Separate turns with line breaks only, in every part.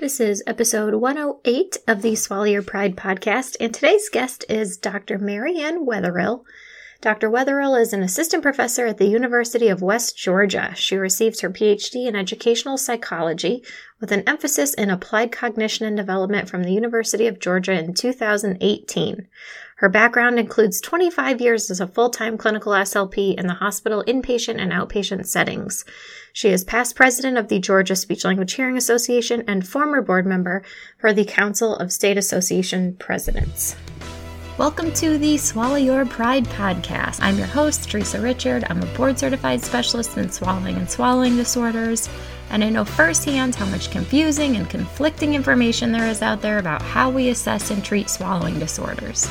This is episode 108 of the Swallow Your Pride podcast, and today's guest is Dr. Marianne Wetherill. Dr. Wetherill is an assistant professor at the University of West Georgia. She receives her PhD in educational psychology with an emphasis in applied cognition and development from the University of Georgia in 2018. Her background includes 25 years as a full time clinical SLP in the hospital inpatient and outpatient settings. She is past president of the Georgia Speech Language Hearing Association and former board member for the Council of State Association Presidents. Welcome to the Swallow Your Pride podcast. I'm your host, Theresa Richard. I'm a board certified specialist in swallowing and swallowing disorders, and I know firsthand how much confusing and conflicting information there is out there about how we assess and treat swallowing disorders.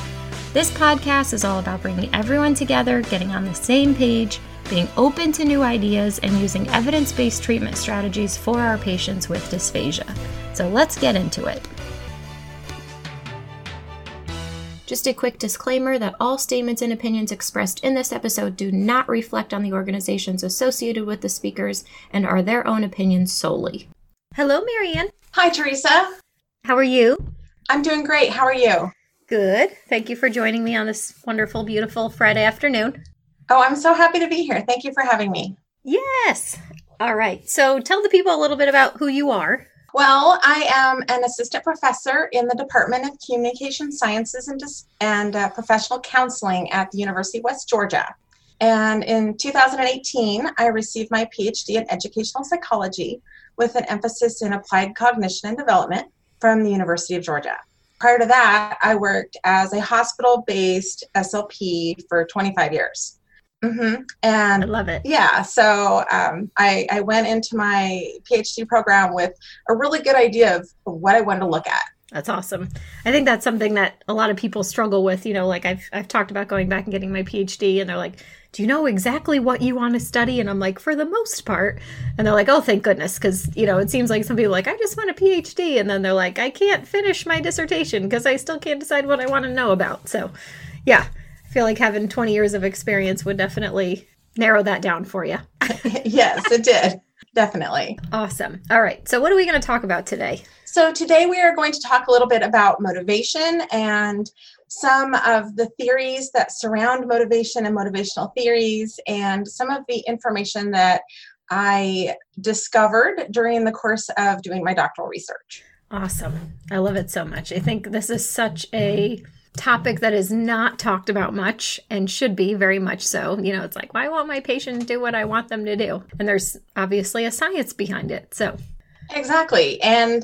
This podcast is all about bringing everyone together, getting on the same page, being open to new ideas, and using evidence based treatment strategies for our patients with dysphagia. So let's get into it. Just a quick disclaimer that all statements and opinions expressed in this episode do not reflect on the organizations associated with the speakers and are their own opinions solely. Hello, Marianne.
Hi, Theresa.
How are you?
I'm doing great. How are you?
Good. Thank you for joining me on this wonderful, beautiful Friday afternoon.
Oh, I'm so happy to be here. Thank you for having me.
Yes. All right. So tell the people a little bit about who you are.
Well, I am an assistant professor in the Department of Communication Sciences and, Dis- and uh, Professional Counseling at the University of West Georgia. And in 2018, I received my PhD in educational psychology with an emphasis in applied cognition and development from the University of Georgia. Prior to that, I worked as a hospital based SLP for 25 years.
Mm-hmm. And I love it.
Yeah, so um, I, I went into my PhD program with a really good idea of what I wanted to look at.
That's awesome. I think that's something that a lot of people struggle with. You know, like I've I've talked about going back and getting my PhD, and they're like, "Do you know exactly what you want to study?" And I'm like, "For the most part." And they're like, "Oh, thank goodness," because you know it seems like some people like, "I just want a PhD," and then they're like, "I can't finish my dissertation because I still can't decide what I want to know about." So, yeah, I feel like having 20 years of experience would definitely narrow that down for you.
yes, it did. Definitely.
Awesome. All right. So, what are we going to talk about today?
So, today we are going to talk a little bit about motivation and some of the theories that surround motivation and motivational theories, and some of the information that I discovered during the course of doing my doctoral research.
Awesome. I love it so much. I think this is such a topic that is not talked about much and should be very much so. You know, it's like, why won't my patient do what I want them to do? And there's obviously a science behind it. So,
exactly. And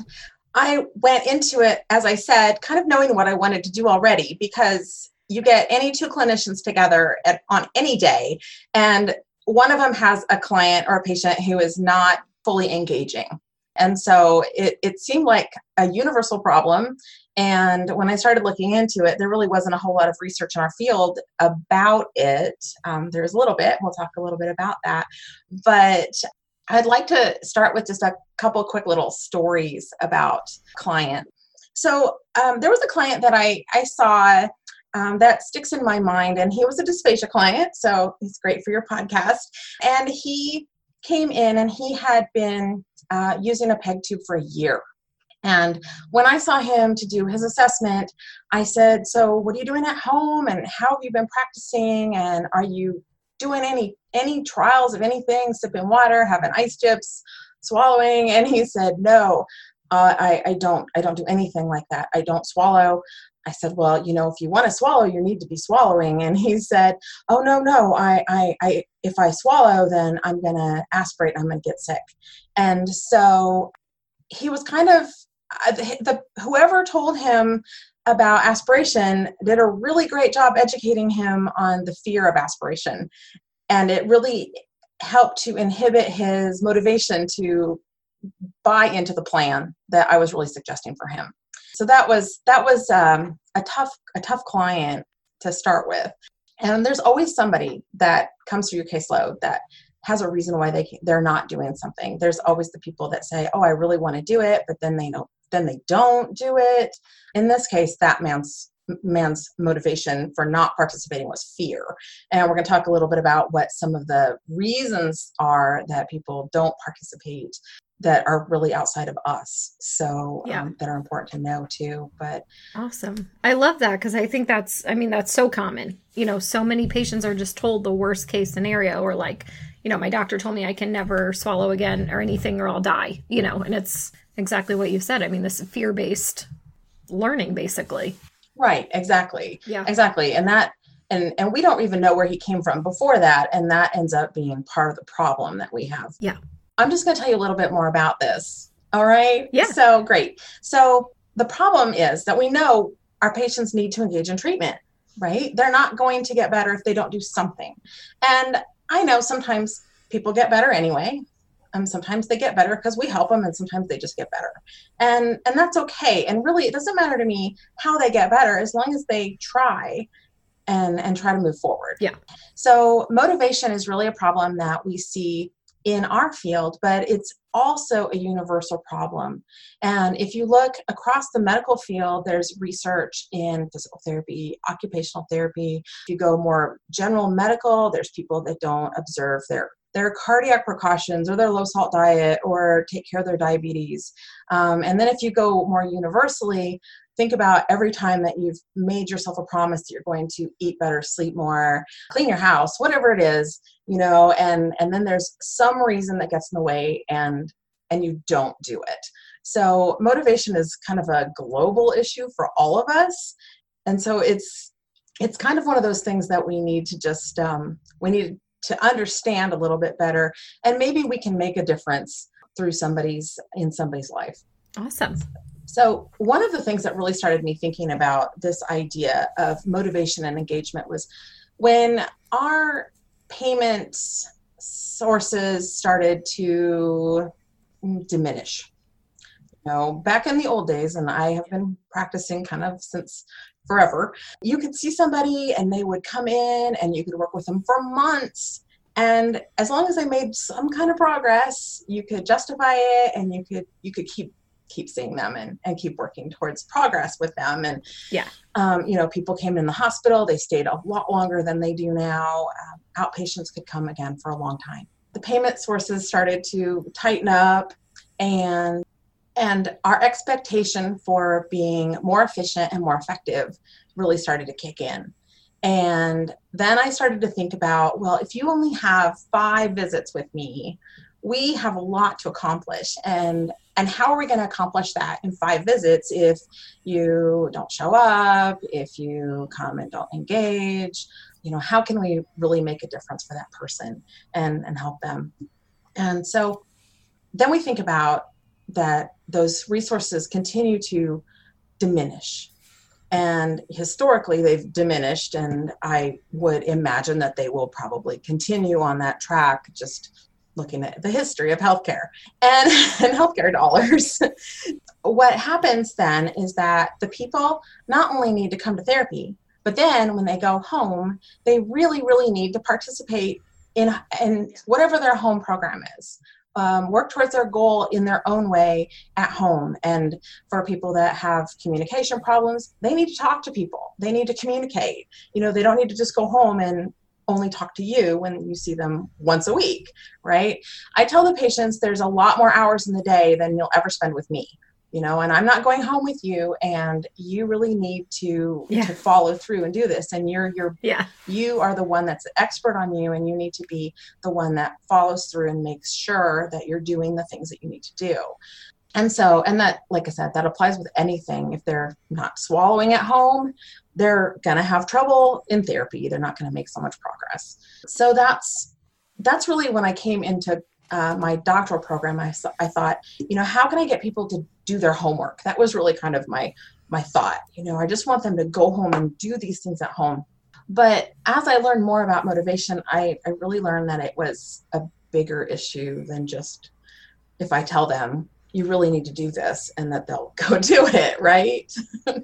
I went into it, as I said, kind of knowing what I wanted to do already because you get any two clinicians together at, on any day, and one of them has a client or a patient who is not fully engaging. And so it, it seemed like a universal problem and when I started looking into it, there really wasn't a whole lot of research in our field about it. Um, there's a little bit, we'll talk a little bit about that. But I'd like to start with just a couple quick little stories about client. So um, there was a client that I, I saw um, that sticks in my mind, and he was a dysphagia client, so he's great for your podcast. And he came in and he had been uh, using a peg tube for a year and when I saw him to do his assessment, I said, So what are you doing at home? And how have you been practicing? And are you doing any any trials of anything, sipping water, having ice chips, swallowing? And he said, No, uh, I, I don't I don't do anything like that. I don't swallow. I said, well, you know, if you want to swallow, you need to be swallowing. And he said, oh, no, no, I, I, I if I swallow, then I'm to aspirate, I'm to get sick. And so he was kind of the, whoever told him about aspiration did a really great job educating him on the fear of aspiration. And it really helped to inhibit his motivation to buy into the plan that i was really suggesting for him. So that was that was um, a tough a tough client to start with. And there's always somebody that comes through your caseload that has a reason why they they're not doing something. There's always the people that say oh i really want to do it but then they don't then they don't do it. In this case, that man's man's motivation for not participating was fear. And we're going to talk a little bit about what some of the reasons are that people don't participate. that are really outside of us. So
Yeah.
um, that are important to know too. But
Awesome. I love that because I think that's, I mean, that's so common. You know, so many patients are just told the worst case scenario or like, you know, my doctor told me I can never swallow again or anything or I'll die, you know, and it's exactly what you said. I mean, this fear based learning basically.
right, exactly.
Yeah.
Exactly. And that and and we don't even know where he came from before that and that ends up being part of the problem that we have.
Yeah.
I'm just going to tell you a little bit more about this. All right?
Yeah.
So great. So the problem is that we know our patients need to engage in treatment, right? They're not going to get better if they don't do something. And I know sometimes people get better anyway. Um, sometimes they get better because we help them, and sometimes they just get better, and and that's okay. And really, it doesn't matter to me how they get better as long as they try, and and try to move forward.
Yeah.
So motivation is really a problem that we see in our field, but it's also a universal problem. And if you look across the medical field, there's research in physical therapy, occupational therapy. If you go more general medical, there's people that don't observe their their cardiac precautions or their low salt diet or take care of their diabetes. Um, and then if you go more universally, think about every time that you've made yourself a promise that you're going to eat better, sleep more, clean your house, whatever it is, you know, and and then there's some reason that gets in the way and and you don't do it. So motivation is kind of a global issue for all of us. And so it's it's kind of one of those things that we need to just um, we need to understand a little bit better and maybe we can make a difference through somebody's in somebody's life
Awesome.
So one of the things that really started me thinking about this idea of motivation and engagement was when our payment sources started to diminish. You know back in the old days and i have been practicing kind of since forever you could see somebody and they would come in and you could work with them for months. And as long as they made some kind of progress you could justify it and you could you could keep keep seeing them and, and keep working towards progress with them. And
Yeah.
um, you know people came in the hospital. They stayed a lot longer than they do now. Um, outpatients could come again for a long time. The payment sources started to tighten up and and our expectation for being more efficient and more effective really started to kick in. And then i started to think about well if you only have five visits with me we have a lot to accomplish. And and how are we going to accomplish that in five visits if you don't show up if you come and don't engage? You know how can we really make a difference for that person and and help them? And so then we think about that those resources continue to diminish. And historically they've diminished and i would imagine that they will probably continue on that track just looking at the history of healthcare and, and healthcare dollars. What happens then is that the people not only need to come to therapy but then when they go home they really really need to participate in in whatever their home program is um, work towards their goal in their own way at home. And for people that have communication problems they need to talk to people. They need to communicate. You know they don't need to just go home and only talk to you when you see them once a week right i tell the patients there's a lot more hours in the day than you'll ever spend with me you know and i'm not going home with you and you really need to
Yeah.
to follow through and do this and you're you're
Yeah.
you are the one that's the expert on you and you need to be the one that follows through and makes sure that you're doing the things that you need to do and so and that like i said that applies with anything. If they're not swallowing at home they're going to have trouble in therapy. They're not going to make so much progress. So that's that's really when i came into uh, my doctoral program I, I thought you know how can i get people to do their homework? That was really kind of my my thought. You know i just want them to go home and do these things at home. But as i learned more about motivation i, I really learned that it was a bigger issue than just if i tell them you really need to do this and that they'll go do it right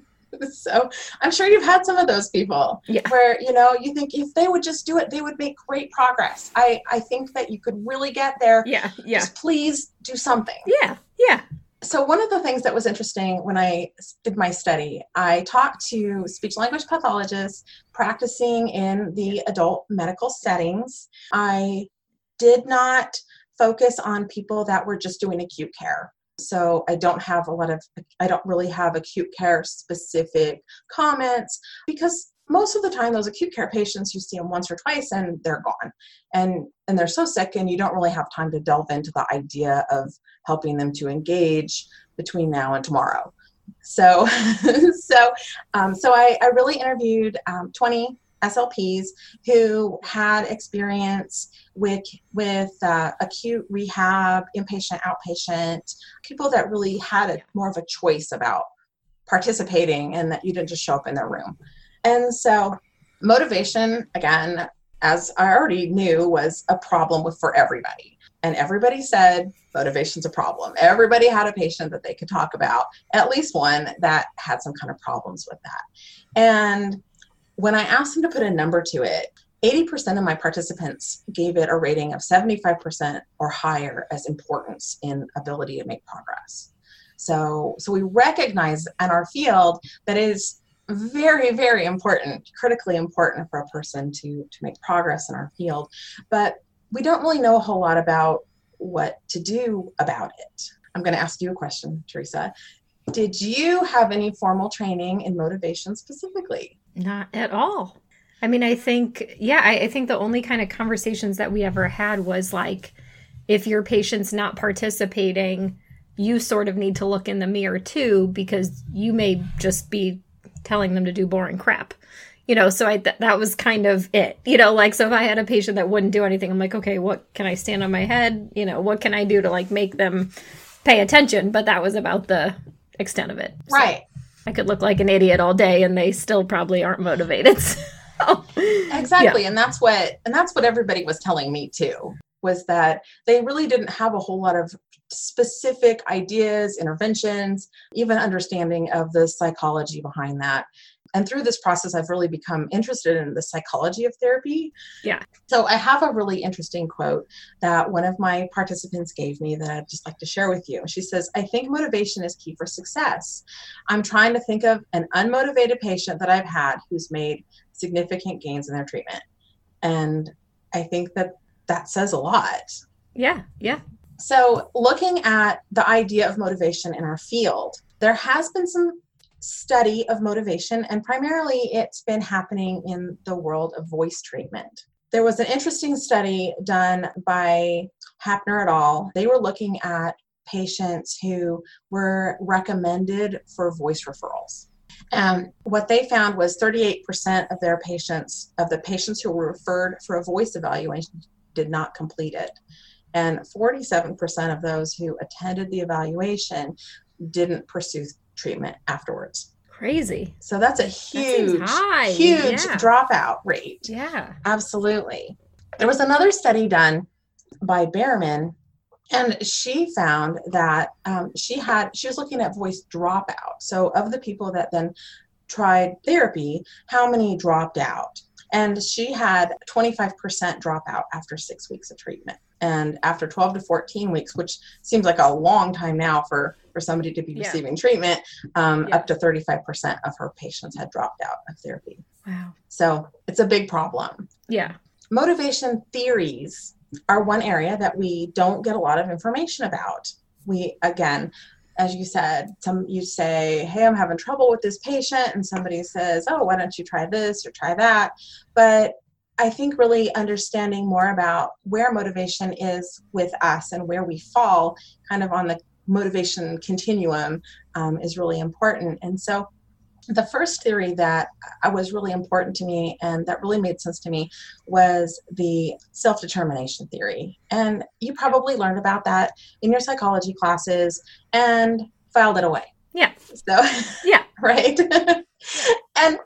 so i'm sure you've had some of those people
Yeah.
where you know you think if they would just do it they would make great progress i i think that you could really get there
Yeah. Yeah.
just please do something
Yeah. Yeah.
so one of the things that was interesting when I did my study, I talked to speech language pathologists practicing in the adult medical settings. I did not focus on people that were just doing acute care. So I don't have a lot of, I don't really have acute care specific comments because most of the time those acute care patients you see them once or twice and they're gone. And and they're so sick and you don't really have time to delve into the idea of helping them to engage between now and tomorrow. So so um, so I, I really interviewed um, 20 slps who had experience with with uh, acute rehab inpatient outpatient people that really had a, more of a choice about participating and that you didn't just show up in their room and so motivation, again, as I already knew, was a problem with for everybody. And everybody said motivation's a problem. Everybody had a patient that they could talk about, at least one that had some kind of problems with that. And when I asked them to put a number to it, 80% of my participants gave it a rating of 75% or higher as importance in ability to make progress. So, so we recognize in our field that is very very important critically important for a person to to make progress in our field but we don't really know a whole lot about what to do about it. I'm going to ask you a question theresa. Did you have any formal training in motivation specifically
not at all. I mean i think yeah I, I think the only kind of conversations that we ever had was like if your patient's not participating you sort of need to look in the mirror too because you may just be telling them to do boring crap you know? So i th- that was kind of it you know? Like so if i had a patient that wouldn't do anything i'm like okay what can i stand on my head? You know what can i do to like make them pay attention? But that was about the extent of it.
Right
i could look like an idiot all day and they still probably aren't motivated so,
exactly yeah. and that's what and that's what everybody was telling me too was that they really didn't have a whole lot of specific ideas, interventions, even understanding of the psychology behind that. And through this process, I've really become interested in the psychology of therapy.
Yeah.
So I have a really interesting quote that one of my participants gave me that I'd just like to share with you. She says, I think motivation is key for success. I'm trying to think of an unmotivated patient that I've had who's made significant gains in their treatment. And I think that that says a lot.
Yeah, yeah.
So, looking at the idea of motivation in our field, there has been some study of motivation, and primarily it's been happening in the world of voice treatment. There was an interesting study done by Hapner et al. They were looking at patients who were recommended for voice referrals. And what they found was 38% of their patients, of the patients who were referred for a voice evaluation, did not complete it and 47% of those who attended the evaluation didn't pursue treatment afterwards.
Crazy.
So that's a huge, that huge yeah. dropout rate.
Yeah.
Absolutely. There was another study done by Behrman, and she found that um, she had, she was looking at voice dropout. So, of the people that then tried therapy, how many dropped out? And she had 25% dropout after six weeks of treatment and after 12 to 14 weeks which seems like a long time now for for somebody to be yeah. receiving treatment um, yeah. up to 35% of her patients had dropped out of therapy.
Wow.
So it's a big problem.
Yeah.
Motivation theories are one area that we don't get a lot of information about. We again as you said some you say hey i'm having trouble with this patient and somebody says oh why don't you try this or try that? But I think really understanding more about where motivation is with us and where we fall kind of on the motivation continuum um, is really important. And so the first theory that was really important to me and that really made sense to me was the self determination theory. And you probably learned about that in your psychology classes and filed it away.
Yeah.
So,
yeah.
right. and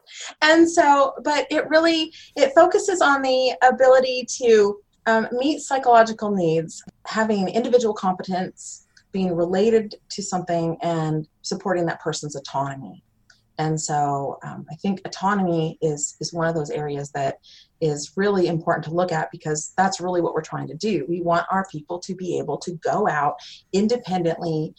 and so but it really it focuses on the ability to um, meet psychological needs having individual competence being related to something and supporting that person's autonomy and so um, i think autonomy is is one of those areas that is really important to look at because that's really what we're trying to do we want our people to be able to go out independently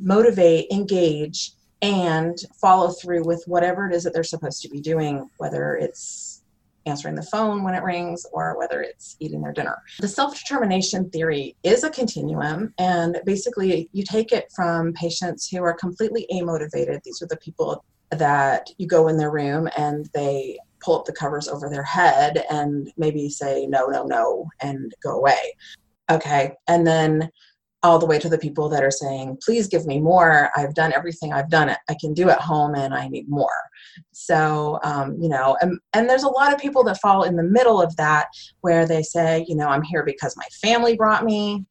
motivate engage and follow through with whatever it is that they're supposed to be doing, whether it's answering the phone when it rings or whether it's eating their dinner. The self determination theory is a continuum, and basically, you take it from patients who are completely amotivated. These are the people that you go in their room and they pull up the covers over their head and maybe say no, no, no, and go away. Okay. And then all the way to the people that are saying, please give me more. I've done everything I've done it. I can do at home and I need more. So, um, you know, and, and there's a lot of people that fall in the middle of that where they say, you know, I'm here because my family brought me.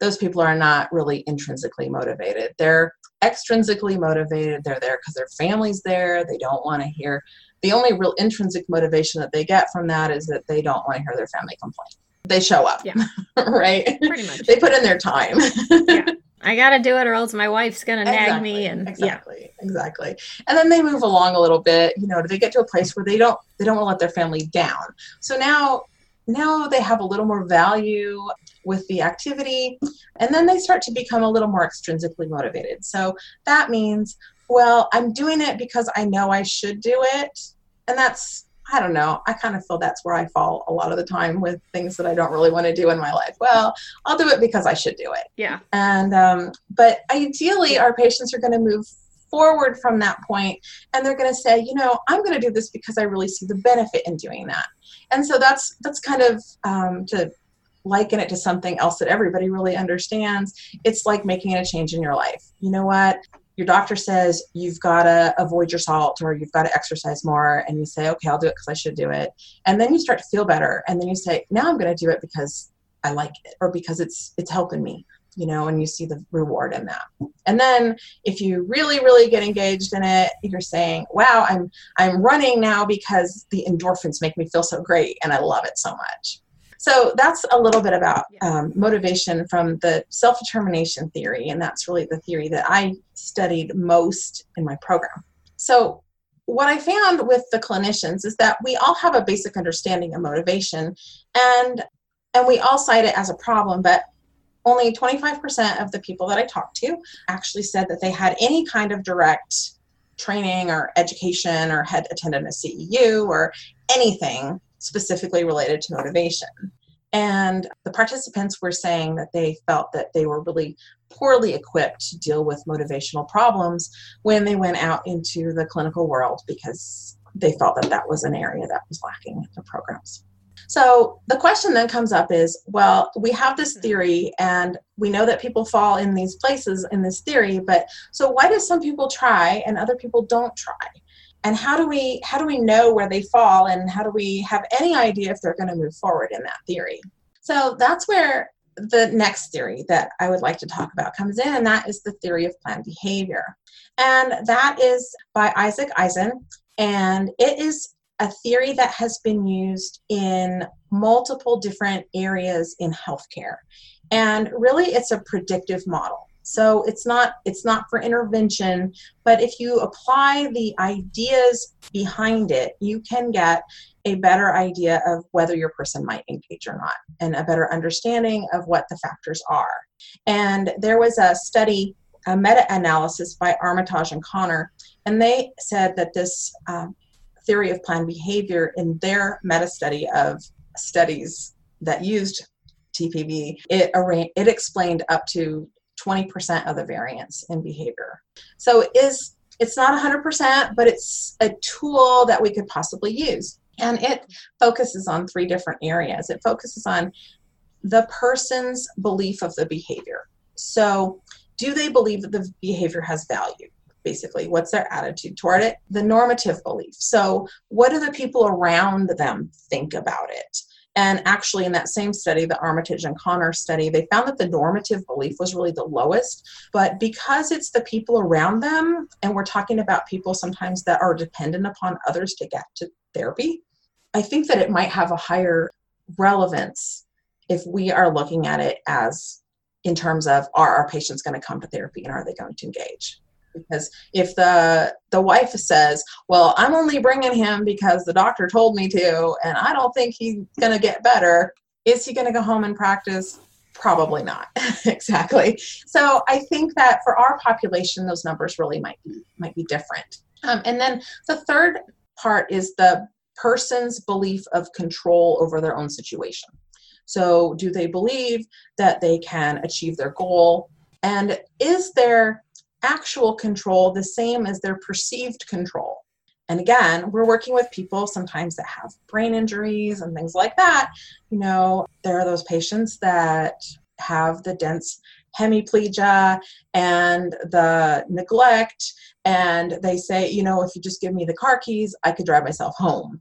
Those people are not really intrinsically motivated. They're extrinsically motivated. They're there because their family's there. They don't want to hear. The only real intrinsic motivation that they get from that is that they don't want to hear their family complain they show up.
Yeah.
right?
Pretty much.
they put in their time.
yeah. I got to do it or else my wife's going to nag me and
exactly,
yeah.
exactly. And then they move along a little bit, you know, do they get to a place where they don't they don't want to let their family down. So now now they have a little more value with the activity and then they start to become a little more extrinsically motivated. So that means well, I'm doing it because I know I should do it. And that's I don't know. I kind of feel that's where I fall a lot of the time with things that I don't really want to do in my life. Well, I'll do it because I should do it.
Yeah.
And um, but ideally, our patients are going to move forward from that point and they're going to say you know i'm going to do this because i really see the benefit in doing that and so that's that's kind of um, to liken it to something else that everybody really understands it's like making a change in your life you know what your doctor says you've got to avoid your salt or you've got to exercise more and you say okay i'll do it because i should do it. And then you start to feel better and then you say now i'm going to do it because i like it or because it's it's helping me you know and you see the reward in that. And then if you really really get engaged in it you're saying wow i'm i'm running now because the endorphins make me feel so great and i love it so much so that's a little bit about um, motivation from the self determination theory, and that's really the theory that I studied most in my program. So, what I found with the clinicians is that we all have a basic understanding of motivation, and and we all cite it as a problem, but only 25% of the people that I talked to actually said that they had any kind of direct training or education or had attended a CEU or anything specifically related to motivation. And the participants were saying that they felt that they were really poorly equipped to deal with motivational problems when they went out into the clinical world because they felt that that was an area that was lacking in the programs. So the question then comes up is well, we have this mm-hmm. theory and we know that people fall in these places in this theory, but so why do some people try and other people don't try? And how do we how do we know where they fall and how do we have any idea if they're going to move forward in that theory? So that's where the next theory that i would like to talk about comes in and that is the theory of planned behavior. And that is by isaac Ajzen and it is a theory that has been used in multiple different areas in healthcare. And really it's a predictive model so it's not it's not for intervention but if you apply the ideas behind it you can get a better idea of whether your person might engage or not and a better understanding of what the factors are. And there was a study a meta-analysis by armitage and conner and they said that this um, theory of planned behavior in their meta study of studies that used TPB, it, it explained up to 20% of the variance in behavior. So it is it's not 100%, but it's a tool that we could possibly use. And it focuses on three different areas. It focuses on the person's belief of the behavior. So, do they believe that the behavior has value? Basically, what's their attitude toward it? The normative belief. So, what do the people around them think about it? And actually, in that same study, the Armitage and Conner study, they found that the normative belief was really the lowest. But because it's the people around them, and we're talking about people sometimes that are dependent upon others to get to therapy, I think that it might have a higher relevance if we are looking at it as in terms of are our patients going to come to therapy and are they going to engage? Because if the the wife says well i'm only bringing him because the doctor told me to and i don't think he's going to get better is he going to go home and practice probably not exactly so i think that for our population those numbers really might be might be different um, and then the third part is the person's belief of control over their own situation. So, do they believe that they can achieve their goal? And is their actual control the same as their perceived control? And again, we're working with people sometimes that have brain injuries and things like that. You know, there are those patients that have the dense hemiplegia and the neglect and they say you know if you just give me the car keys i could drive myself home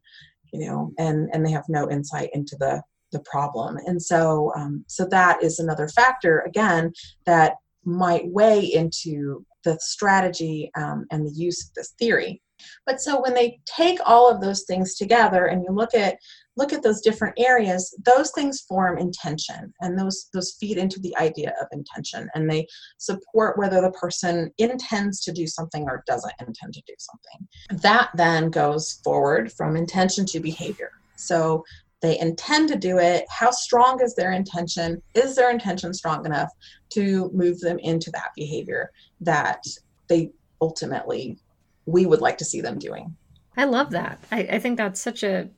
you know and and they have no insight into the the problem and so um, so that is another factor again that might weigh into the strategy um, and the use of this theory but so when they take all of those things together and you look at look at those different areas, those things form intention and those those feed into the idea of intention and they support whether the person intends to do something or doesn't intend to do something. That then goes forward from intention to behavior. So they intend to do it. How strong is their intention? Is their intention strong enough to move them into that behavior that they ultimately we would like to see them doing?
I love that. I, I think that's such a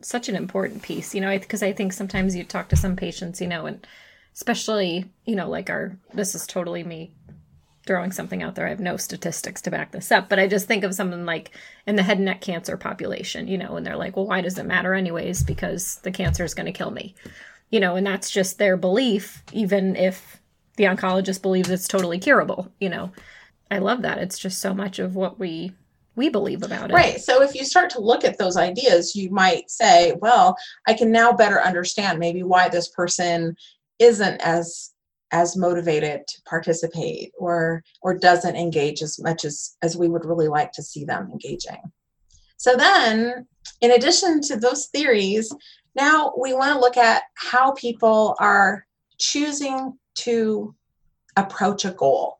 such an important piece, you know, because I, I think sometimes you talk to some patients, you know, and especially, you know, like our, this is totally me throwing something out there. I have no statistics to back this up, but I just think of something like in the head and neck cancer population, you know, and they're like, well, why does it matter anyways? Because the cancer is going to kill me, you know, and that's just their belief, even if the oncologist believes it's totally curable, you know. I love that. It's just so much of what we we believe about it.
Right. So if you start to look at those ideas, you might say, well, I can now better understand maybe why this person isn't as as motivated to participate or or doesn't engage as much as as we would really like to see them engaging. So then, in addition to those theories, now we want to look at how people are choosing to approach a goal.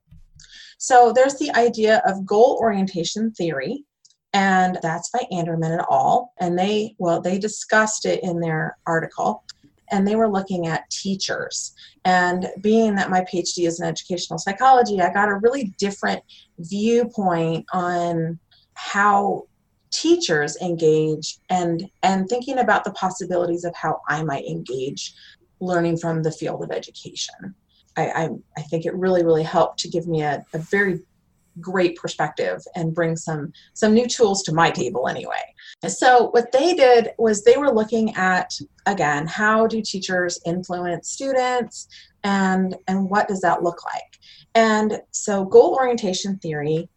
So there's the idea of goal orientation theory, and that's by Anderman et al. And they, well, they discussed it in their article, and they were looking at teachers. And being that my PhD is in educational psychology, I got a really different viewpoint on how teachers engage and and thinking about the possibilities of how I might engage learning from the field of education. I, I, I think it really, really helped to give me a, a very great perspective and bring some some new tools to my table anyway so what they did was they were looking at again how do teachers influence students and and what does that look like and so goal orientation theory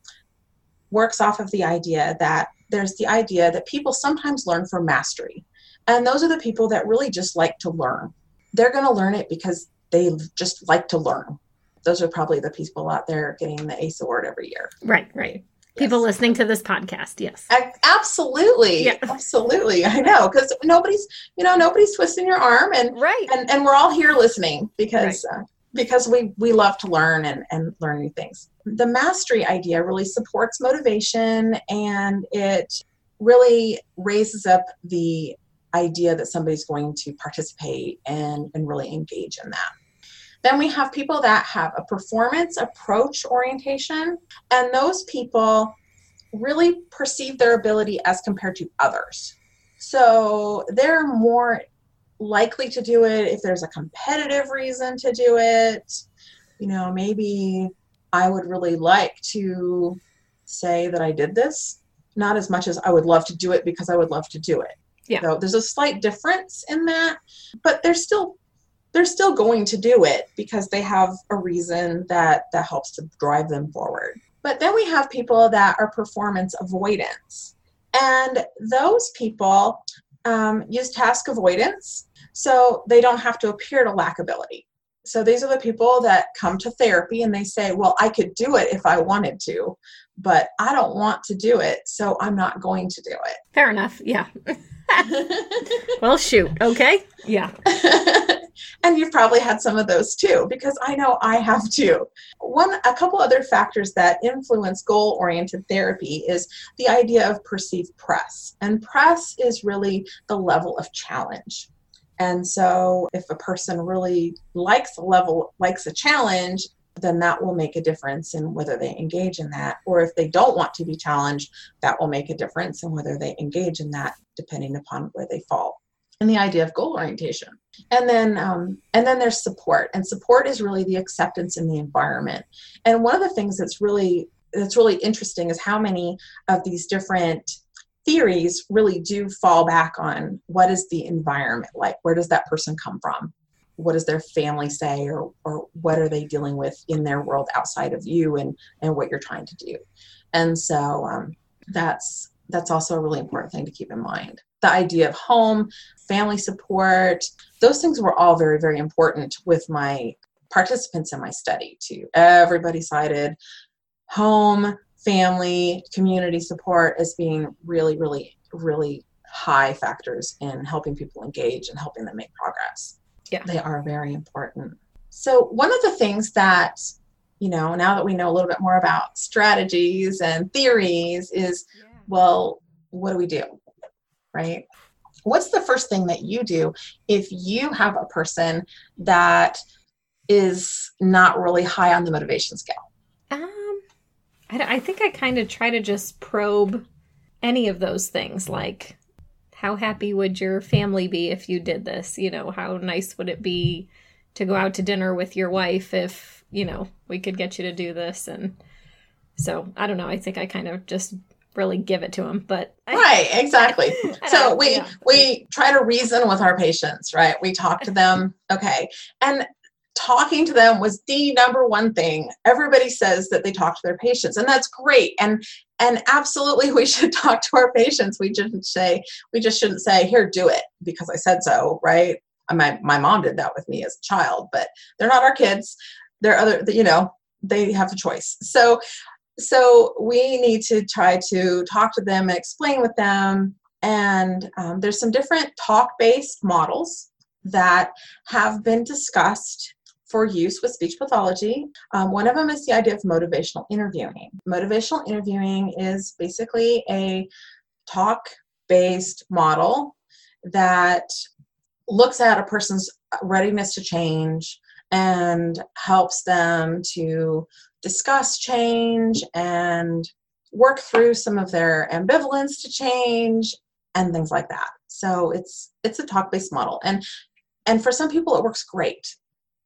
works off of the idea that there's the idea that people sometimes learn for mastery and those are the people that really just like to learn they're going to learn it because they just like to learn. Those are probably the people out there getting the ACE award every year.
Right, right. People yes. listening to this podcast, yes.
absolutely. Yeah. Absolutely. I know because nobody's, you know, nobody's twisting your arm and
right.
and, and we're all here listening because right. uh, because we we love to learn and, and learn new things. The mastery idea really supports motivation and it really raises up the idea that somebody's going to participate and, and really engage in that. Then we have people that have a performance approach orientation, and those people really perceive their ability as compared to others. So they're more likely to do it if there's a competitive reason to do it. You know, maybe I would really like to say that I did this, not as much as I would love to do it because I would love to do it.
Yeah.
So there's a slight difference in that, but they're still they're still going to do it because they have a reason that that helps to drive them forward. But then we have people that are performance avoidance. And those people um, use task avoidance so they don't have to appear to lack ability. So these are the people that come to therapy and they say, Well, I could do it if I wanted to, but I don't want to do it, so I'm not going to do it.
Fair enough. Yeah. well, shoot. Okay. Yeah.
and you've probably had some of those too, because I know I have too. One, a couple other factors that influence goal oriented therapy is the idea of perceived press. And press is really the level of challenge. And so if a person really likes a level, likes a challenge, then that will make a difference in whether they engage in that. Or if they don't want to be challenged, that will make a difference in whether they engage in that, depending upon where they fall. And the idea of goal orientation. And then um, and then there's support. And support is really the acceptance in the environment. And one of the things that's really that's really interesting is how many of these different theories really do fall back on what is the environment like? Where does that person come from? what does their family say or, or what are they dealing with in their world outside of you and, and what you're trying to do and so um, that's that's also a really important thing to keep in mind the idea of home family support those things were all very very important with my participants in my study too everybody cited home family community support as being really really really high factors in helping people engage and helping them make progress
yeah.
They are very important. So, one of the things that, you know, now that we know a little bit more about strategies and theories is, yeah. well, what do we do? Right? What's the first thing that you do if you have a person that is not really high on the motivation scale?
Um, I, I think I kind of try to just probe any of those things like how happy would your family be if you did this? You know, how nice would it be to go out to dinner with your wife if, you know, we could get you to do this? And so I don't know. I think I kind of just really give it to them but
right exactly. So we yeah. we try to reason with our patients right? We talk to them okay. And talking to them was the number one thing. Everybody says that they talk to their patients and that's great. And and absolutely we should talk to our patients. We shouldn't say we just shouldn't say here do it because i said so right? My, my mom did that with me as a child but they're not our kids. They're other you know they have a choice. So so we need to try to talk to them and explain with them and um, there's some different talk based models that have been discussed for use with speech pathology. Um, one of them is the idea of motivational interviewing. Motivational interviewing is basically a talk based model that looks at a person's readiness to change and helps them to discuss change and work through some of their ambivalence to change and things like that so it's it's a talk based model and and for some people it works great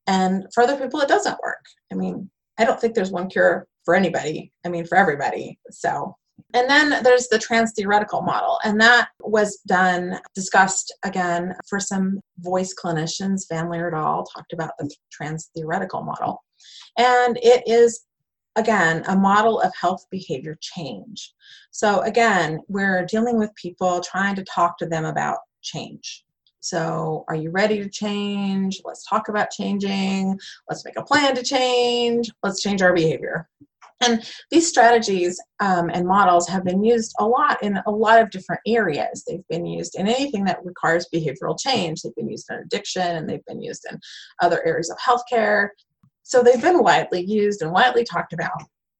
and for other people, it doesn't work. I mean, I don't think there's one cure for anybody. I mean, for everybody. So, and then there's the trans theoretical model, and that was done, discussed again for some voice clinicians. Van Leer et al. talked about the trans theoretical model. And it is, again, a model of health behavior change. So, again, we're dealing with people trying to talk to them about change. So, are you ready to change? Let's talk about changing. Let's make a plan to change. Let's change our behavior. And these strategies um, and models have been used a lot in a lot of different areas. They've been used in anything that requires behavioral change. They've been used in addiction and they've been used in other areas of healthcare. So they've been widely used and widely talked about.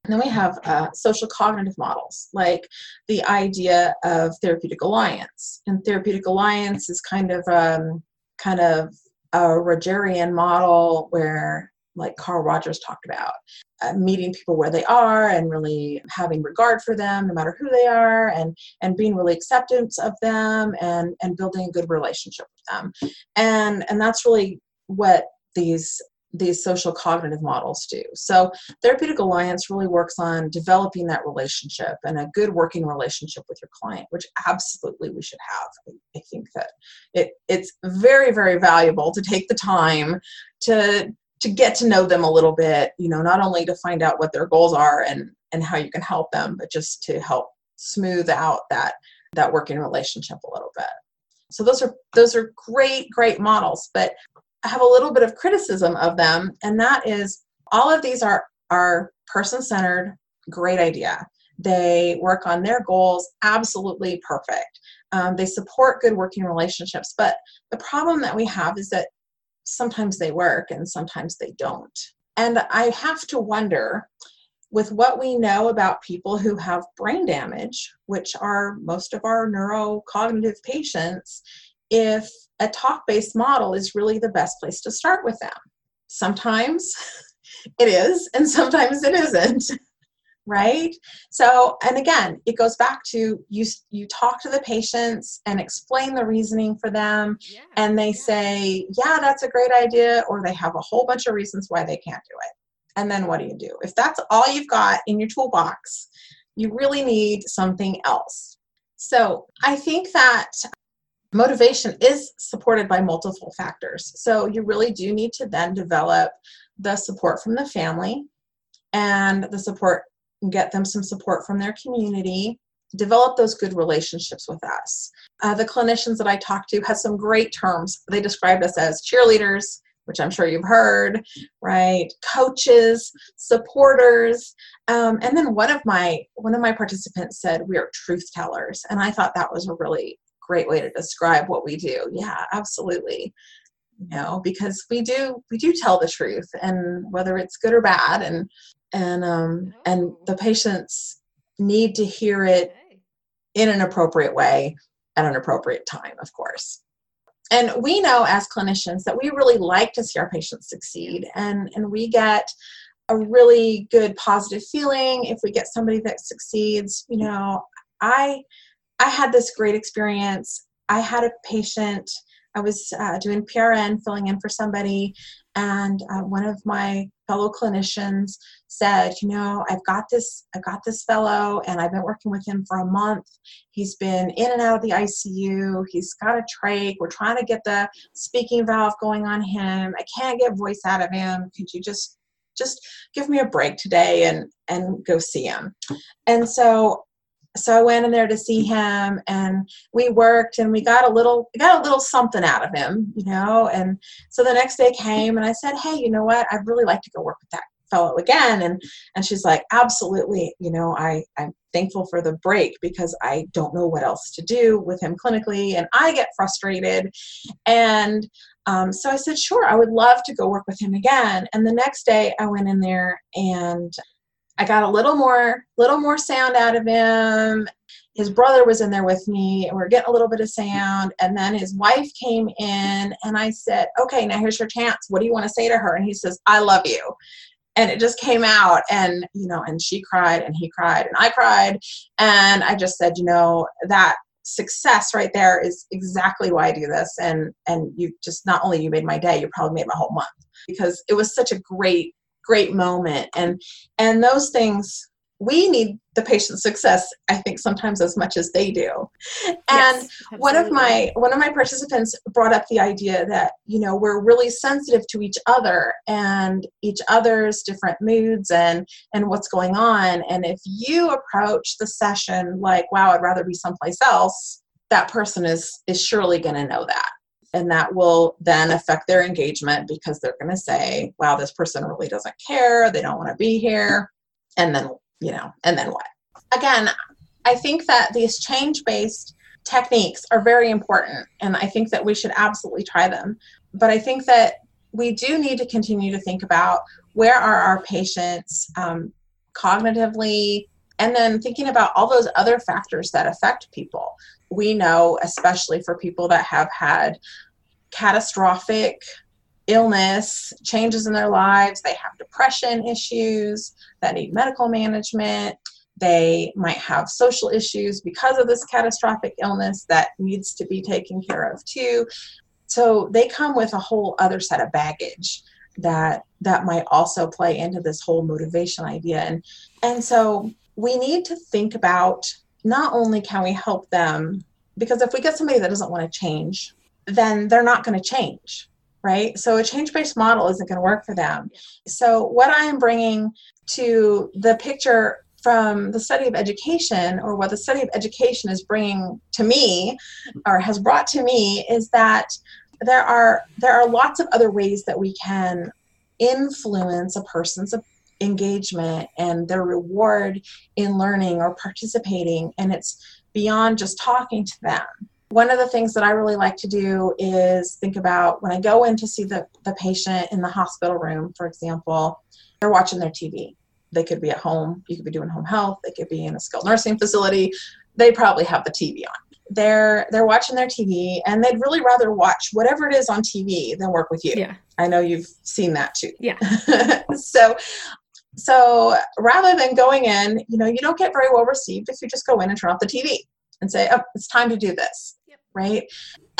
And then we have uh, social cognitive models, like the idea of therapeutic alliance. And therapeutic alliance is kind of um, kind of a Rogerian model where, like Carl Rogers talked about, uh, meeting people where they are and really having regard for them, no matter who they are, and and being really acceptance of them, and and building a good relationship with them, and and that's really what these these social cognitive models do. So, Therapeutic Alliance really works on developing that relationship and a good working relationship with your client, which absolutely we should have. I think that it it's very very valuable to take the time to to get to know them a little bit. You know, not only to find out what their goals are and and how you can help them, but just to help smooth out that that working relationship a little bit so those are those are great great models but I have a little bit of criticism of them, and that is all of these are are person centered. Great idea. They work on their goals, absolutely perfect. Um, they support good working relationships, but the problem that we have is that sometimes they work and sometimes they don't. And I have to wonder with what we know about people who have brain damage, which are most of our neurocognitive patients, if a talk based model is really the best place to start with them. Sometimes it is, and sometimes it isn't. right? So and again it goes back to you you talk to the patients and explain the reasoning for them yeah, and they yeah. say yeah that's a great idea or they have a whole bunch of reasons why they can't do it. And then what do you do? If that's all you've got in your toolbox you really need something else. So i think that motivation is supported by multiple factors. So you really do need to then develop the support from the family and the support get them some support from their community develop those good relationships with us. Uh, the clinicians that i talked to had some great terms. They described us as cheerleaders which i'm sure you've heard right? Coaches supporters. Um, and then one of my one of my participants said we are truth tellers. And i thought that was a really great way to describe what we do. Yeah absolutely. You know because we do we do tell the truth and whether it's good or bad and and um, and oh. the patients need to hear it in an appropriate way at an appropriate time, of course. And we know as clinicians that we really like to see our patients succeed, and and we get a really good positive feeling if we get somebody that succeeds. You know, I I had this great experience. I had a patient. I was uh, doing PRN, filling in for somebody, and uh, one of my fellow clinicians said you know i've got this i've got this fellow and i've been working with him for a month. He's been in and out of the icu he's got a trach. We're trying to get the speaking valve going on him. I can't get voice out of him. Could you just just give me a break today and and go see him? And so so I went in there to see him and we worked and we got a little got a little something out of him, you know. And so the next day came and I said, Hey, you know what? I'd really like to go work with that fellow again. And and she's like, Absolutely, you know, I, I'm thankful for the break because I don't know what else to do with him clinically and I get frustrated. And um, so I said, Sure, I would love to go work with him again. And the next day I went in there and I got a little more, little more sound out of him. His brother was in there with me, and we are getting a little bit of sound. And then his wife came in, and I said, "Okay, now here's your chance. What do you want to say to her?" And he says, "I love you." And it just came out, and you know, and she cried, and he cried, and I cried, and I just said, you know, that success right there is exactly why I do this. And and you just not only you made my day, you probably made my whole month because it was such a great great moment. And and those things we need the patient success i think sometimes as much as they do. And yes, one of my one of my participants brought up the idea that you know we're really sensitive to each other and each other's different moods and and what's going on. And if you approach the session like wow i'd rather be someplace else that person is is surely going to know that and that will then affect their engagement because they're going to say wow this person really doesn't care. They don't want to be here. And then you know and then what? Again i think that these change based techniques are very important and i think that we should absolutely try them. But i think that we do need to continue to think about where are our patients um, cognitively and then thinking about all those other factors that affect people. We know, especially for people that have had catastrophic illness, changes in their lives, they have depression issues that need medical management. They might have social issues because of this catastrophic illness that needs to be taken care of too. So they come with a whole other set of baggage that that might also play into this whole motivation idea and and so we need to think about not only can we help them because if we get somebody that doesn't want to change then they're not going to change right? So a change based model isn't going to work for them. So what i am bringing to the picture from the study of education or what the study of education is bringing to me or has brought to me is that there are there are lots of other ways that we can influence a person's engagement and their reward in learning or participating and it's beyond just talking to them. One of the things that I really like to do is think about when I go in to see the, the patient in the hospital room, for example, they're watching their TV. They could be at home, you could be doing home health, they could be in a skilled nursing facility. They probably have the TV on. they're they're watching their TV and they'd really rather watch whatever it is on TV than work with you.
Yeah.
I know you've seen that too.
Yeah.
so so rather than going in, you know, you don't get very well received if you just go in and turn off the TV and say, "Oh, it's time to do this." Right?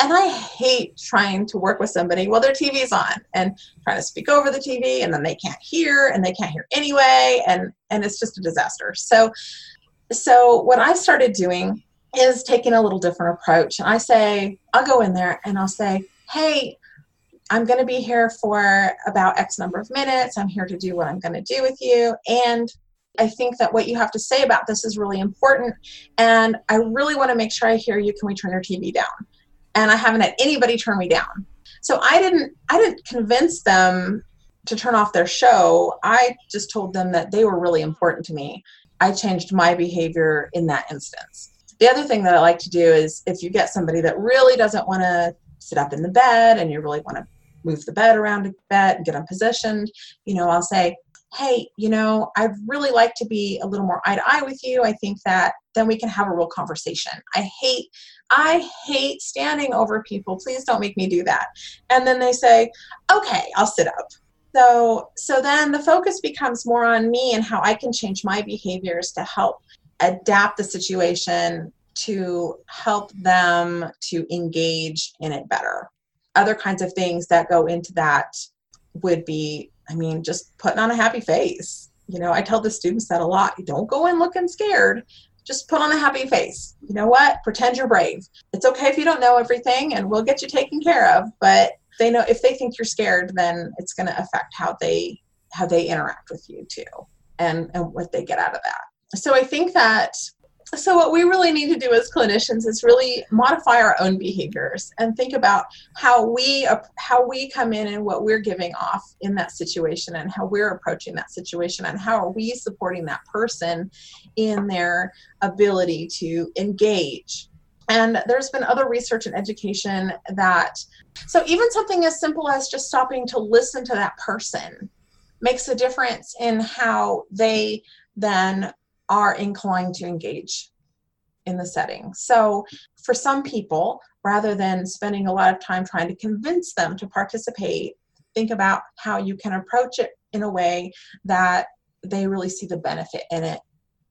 And I hate trying to work with somebody while their TV's on and trying to speak over the TV and then they can't hear and they can't hear anyway and and it's just a disaster. So so what I started doing is taking a little different approach. I say, I'll go in there and I'll say, hey, I'm going to be here for about X number of minutes. I'm here to do what I'm going to do with you. And I think that what you have to say about this is really important. And I really want to make sure I hear you. Can we turn your TV down? And I haven't had anybody turn me down. So I didn't I didn't convince them to turn off their show. I just told them that they were really important to me. I changed my behavior in that instance. The other thing that I like to do is if you get somebody that really doesn't want to sit up in the bed and you really want to move the bed around a bit and get them positioned, you know, I'll say, hey, you know, I'd really like to be a little more eye to eye with you. I think that then we can have a real conversation. I hate, I hate standing over people. Please don't make me do that. And then they say, okay, I'll sit up. So, so then the focus becomes more on me and how I can change my behaviors to help adapt the situation to help them to engage in it better. Other kinds of things that go into that would be, I mean, just putting on a happy face. You know, I tell the students that a lot. Don't go in looking scared. Just put on a happy face. You know what? Pretend you're brave. It's okay if you don't know everything and we'll get you taken care of, but they know if they think you're scared, then it's going to affect how they how they interact with you too and and what they get out of that so I think that so what we really need to do as clinicians is really modify our own behaviors and think about how we how we come in and what we're giving off in that situation and how we're approaching that situation and how are we supporting that person in their ability to engage. And there's been other research and education that so even something as simple as just stopping to listen to that person makes a difference in how they then are inclined to engage in the setting. So, for some people, rather than spending a lot of time trying to convince them to participate, think about how you can approach it in a way that they really see the benefit in it,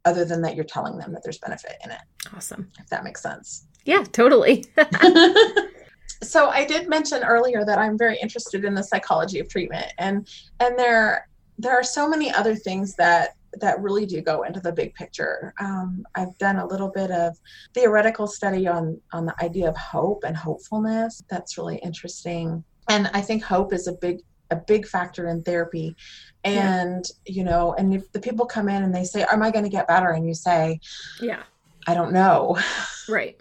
other than that you're telling them that there's benefit in it.
Awesome.
If that makes sense.
Yeah, totally.
so I did mention earlier that I'm very interested in the psychology of treatment and and there there are so many other things that that really do go into the big picture. Um, I've done a little bit of theoretical study on on the idea of hope and hopefulness. That's really interesting, and I think hope is a big a big factor in therapy. And yeah. you know, and if the people come in and they say, "Am I going to get better?" and you say,
"Yeah,
I don't know,"
right.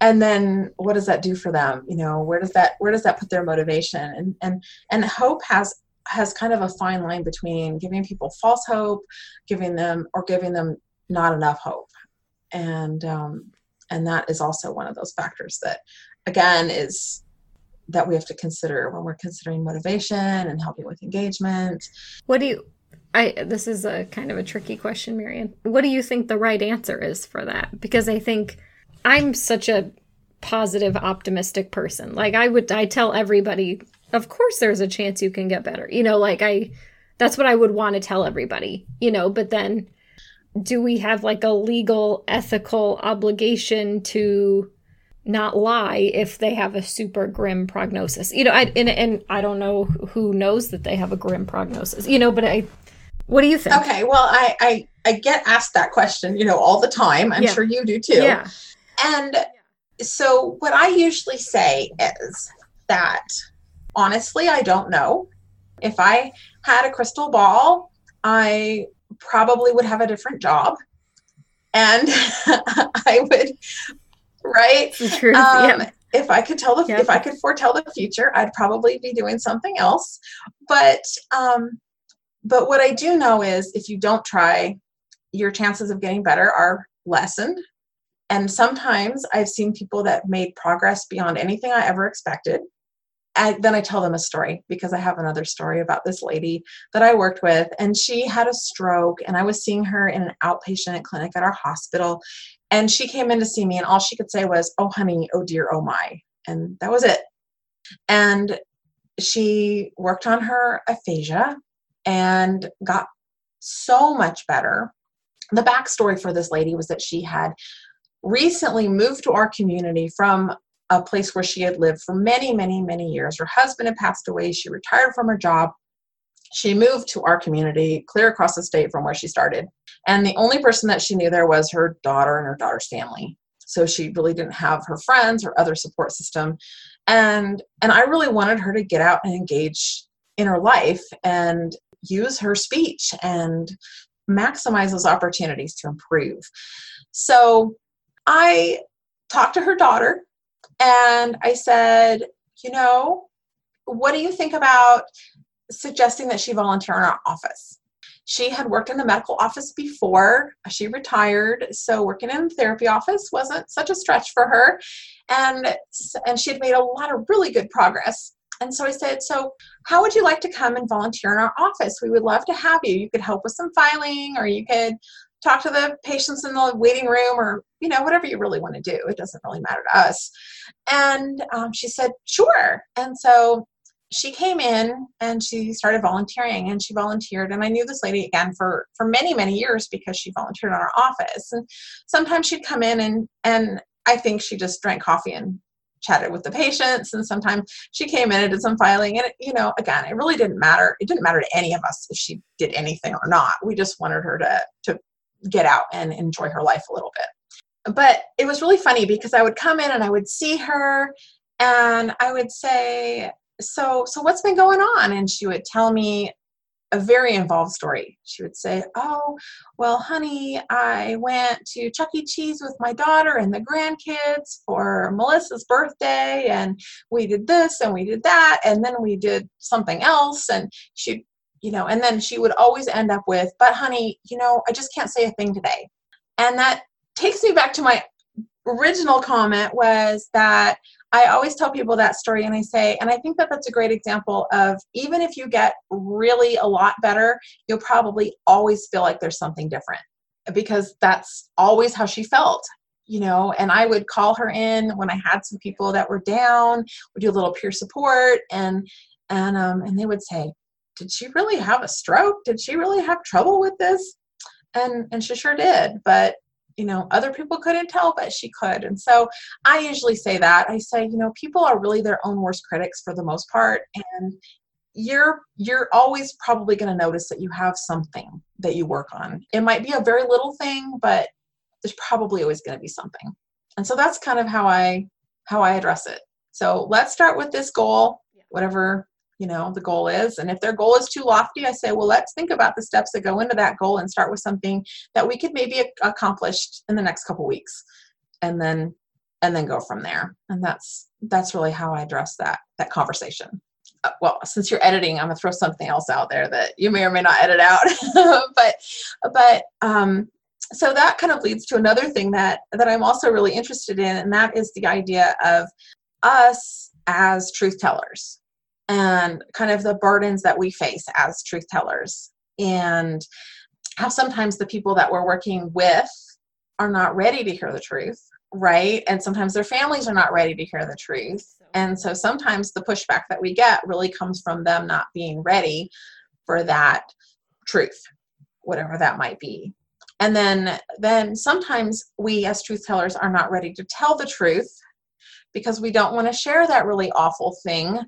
and then what does that do for them you know where does that where does that put their motivation and and and hope has has kind of a fine line between giving people false hope, giving them or giving them not enough hope, and um, and that is also one of those factors that, again, is that we have to consider when we're considering motivation and helping with engagement.
What do you? I this is a kind of a tricky question, Marianne. What do you think the right answer is for that? Because I think I'm such a positive, optimistic person. Like I would, I tell everybody of course there's a chance you can get better. You know, like I that's what I would want to tell everybody, you know, but then do we have like a legal ethical obligation to not lie if they have a super grim prognosis? You know, I and, and I don't know who knows that they have a grim prognosis. You know, but I what do you think?
Okay, well, I I I get asked that question, you know, all the time. I'm yeah. sure you do too.
Yeah.
And so what I usually say is that honestly, I don't know. If I had a crystal ball, I probably would have a different job. And I would, right?
True. Um, yeah.
If I could tell the, yeah. if I could foretell the future, I'd probably be doing something else. But, um, but what I do know is if you don't try, your chances of getting better are lessened. And sometimes I've seen people that made progress beyond anything I ever expected I, then I tell them a story because I have another story about this lady that I worked with, and she had a stroke, and I was seeing her in an outpatient clinic at our hospital, and she came in to see me, and all she could say was, "Oh, honey, oh dear, oh my," and that was it. And she worked on her aphasia and got so much better. The backstory for this lady was that she had recently moved to our community from a place where she had lived for many, many, many years. Her husband had passed away. She retired from her job. She moved to our community, clear across the state from where she started. And the only person that she knew there was her daughter and her daughter's family. So she really didn't have her friends or other support system. And and I really wanted her to get out and engage in her life and use her speech and maximize those opportunities to improve. So I talked to her daughter and I said, you know, what do you think about suggesting that she volunteer in our office? She had worked in the medical office before. She retired, so working in the therapy office wasn't such a stretch for her. And and she had made a lot of really good progress. And so I said, So, how would you like to come and volunteer in our office? We would love to have you. You could help with some filing, or you could talk to the patients in the waiting room, or, you know, whatever you really want to do. It doesn't really matter to us. And um, she said, Sure. And so she came in and she started volunteering and she volunteered. And i knew this lady again for for many many years because she volunteered in our office. And sometimes she'd come in and and i think she just drank coffee and chatted with the patients. And sometimes she came in and did some filing. And you know again it really didn't matter. It didn't matter to any of us if she did anything or not. We just wanted her to to get out and enjoy her life a little bit but it was really funny because i would come in and i would see her and i would say so so what's been going on and she would tell me a very involved story. She would say, Oh, well, honey, I went to Chuck E. Cheese with my daughter and the grandkids for Melissa's birthday, and we did this and we did that, and then we did something else. And she, you know, and then she would always end up with, But honey, you know, I just can't say a thing today. And that takes me back to my original comment was that I always tell people that story and I say, and I think that that's a great example of even if you get really a lot better, you'll probably always feel like there's something different because that's always how she felt you know and i would call her in when i had some people that were down would do a little peer support and and um and they would say did she really have a stroke? Did she really have trouble with this? And and she sure did but you know other people couldn't tell but she could. And so i usually say that. I say you know people are really their own worst critics for the most part and you're you're always probably going to notice that you have something that you work on. It might be a very little thing but there's probably always going to be something. And so that's kind of how i how i address it. So let's start with this goal whatever you know the goal is. And if their goal is too lofty i say well let's think about the steps that go into that goal and start with something that we could maybe accomplish in the next couple weeks and then and then go from there. And that's that's really how i address that that conversation. Uh, well since you're editing i'm going to throw something else out there that you may or may not edit out. But but um so that kind of leads to another thing that that i'm also really interested in and that is the idea of us as truth tellers and kind of the burdens that we face as truth tellers. And how sometimes the people that we're working with are not ready to hear the truth right? And sometimes their families are not ready to hear the truth. And so sometimes the pushback that we get really comes from them not being ready for that truth whatever that might be. And then then sometimes we as truth tellers are not ready to tell the truth because we don't want to share that really awful thing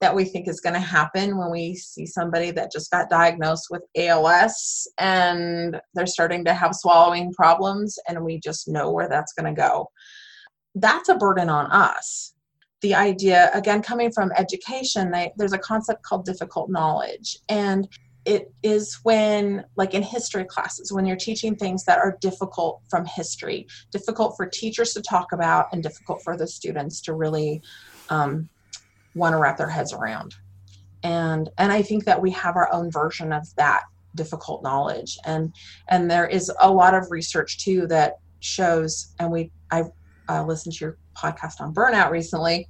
that we think is going to happen when we see somebody that just got diagnosed with ALS and they're starting to have swallowing problems and we just know where that's going to go. That's a burden on us. The idea, again, coming from education, they, there's a concept called difficult knowledge. And it is when, like in history classes, when you're teaching things that are difficult from history, difficult for teachers to talk about, and difficult for the students to really um, want to wrap their heads around and and i think that we have our own version of that difficult knowledge and and there is a lot of research too that shows and we i uh, listened to your podcast on burnout recently,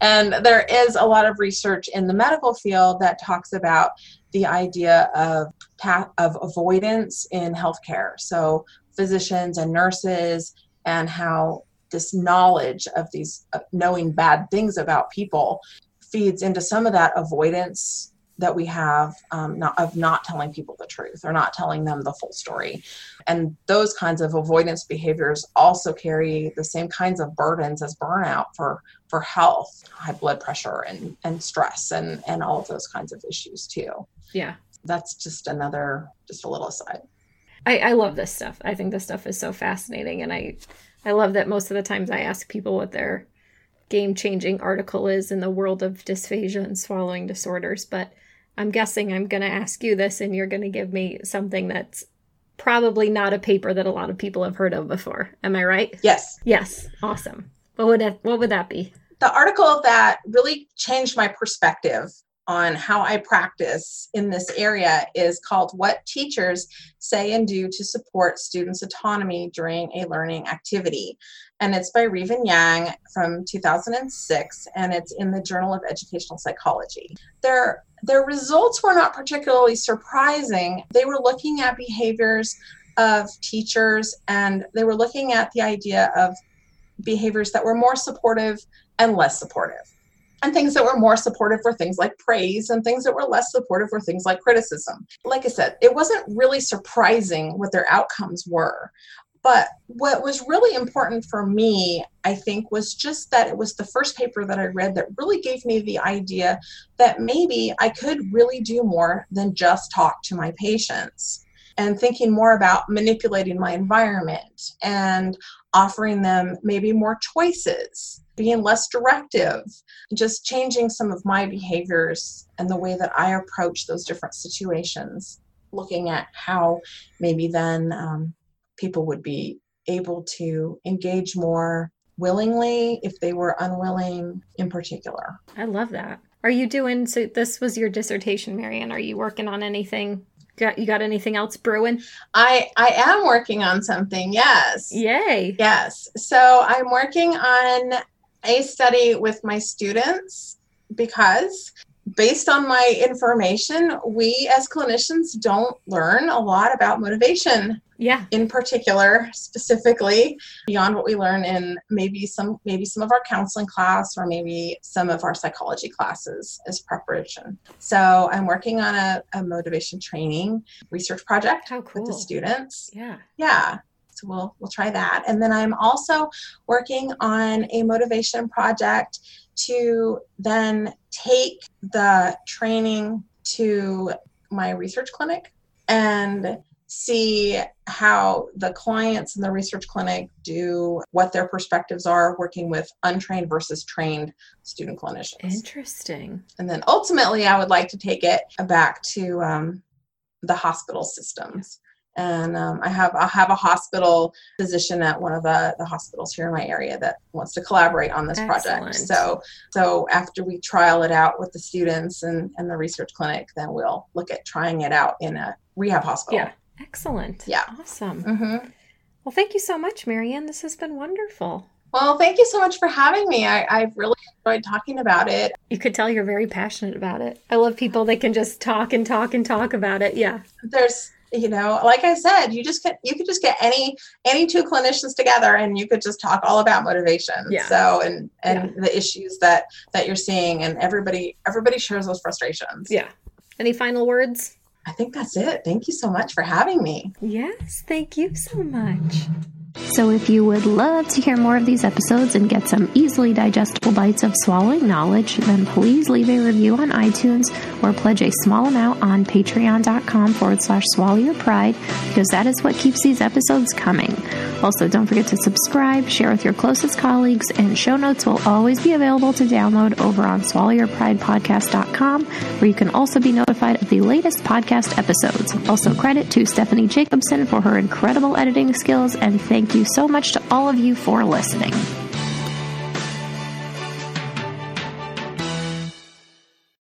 and there is a lot of research in the medical field that talks about the idea of path of avoidance in healthcare. So physicians and nurses, and how this knowledge of these uh, knowing bad things about people feeds into some of that avoidance that we have um, not, of not telling people the truth or not telling them the full story. And those kinds of avoidance behaviors also carry the same kinds of burdens as burnout for, for health, high blood pressure and, and stress and, and all of those kinds of issues too.
Yeah.
That's just another, just a little aside.
I, I love this stuff. I think this stuff is so fascinating. And I, I love that most of the times I ask people what their game changing article is in the world of dysphagia and swallowing disorders. But I'm guessing I'm going to ask you this, and you're going to give me something that's probably not a paper that a lot of people have heard of before. Am I right?
Yes.
Yes. Awesome. What would that, what would that be?
The article that really changed my perspective on how I practice in this area is called What Teachers Say and Do to Support Students' Autonomy During a Learning Activity. And it's by Reeve and Yang from 2006, and it's in the Journal of Educational Psychology. Their, their results were not particularly surprising. They were looking at behaviors of teachers, and they were looking at the idea of behaviors that were more supportive and less supportive and things that were more supportive were things like praise and things that were less supportive were things like criticism like i said it wasn't really surprising what their outcomes were but what was really important for me i think was just that it was the first paper that i read that really gave me the idea that maybe i could really do more than just talk to my patients and thinking more about manipulating my environment and offering them maybe more choices being less directive, just changing some of my behaviors and the way that I approach those different situations, looking at how maybe then um, people would be able to engage more willingly if they were unwilling in particular.
I love that. Are you doing so? This was your dissertation, Marianne. Are you working on anything Got you got anything else brewing?
I I am working on something. Yes.
Yay.
Yes. So I'm working on a study with my students because based on my information, we as clinicians don't learn a lot about motivation.
Yeah.
In particular, specifically beyond what we learn in maybe some maybe some of our counseling class or maybe some of our psychology classes as preparation. So I'm working on a, a motivation training research project
cool.
with the students.
Yeah.
Yeah so we'll we'll try that. And then i'm also working on a motivation project to then take the training to my research clinic and see how the clients in the research clinic do what their perspectives are working with untrained versus trained student clinicians.
Interesting.
And then ultimately i would like to take it back to um, the hospital systems and um, I have I have a hospital physician at one of the, the hospitals here in my area that wants to collaborate on this Excellent. project. So so after we trial it out with the students and, and the research clinic, then we'll look at trying it out in a rehab hospital.
Yeah. Excellent.
Yeah.
Awesome.
Mm-hmm.
Well, thank you so much, Marianne. This has been wonderful.
Well, thank you so much for having me. I, I've really enjoyed talking about it.
You could tell you're very passionate about it. I love people that can just talk and talk and talk about it. Yeah.
There's you know like i said you just get you could just get any any two clinicians together and you could just talk all about motivation.
Yeah.
so and and yeah. the issues that that you're seeing and everybody everybody shares those frustrations.
Yeah. Any final words?
I think that's it. Thank you so much for having me.
Yes. Thank you so much
so, if you would love to hear more of these episodes and get some easily digestible bites of swallowing knowledge, then please leave a review on iTunes or pledge a small amount on patreon.com forward slash swallow your pride because that is what keeps these episodes coming. Also, don't forget to subscribe, share with your closest colleagues, and show notes will always be available to download over on swallowyourpridepodcast.com, where you can also be notified of the latest podcast episodes. Also, credit to Stephanie Jacobson for her incredible editing skills, and thank you so much to all of you for listening.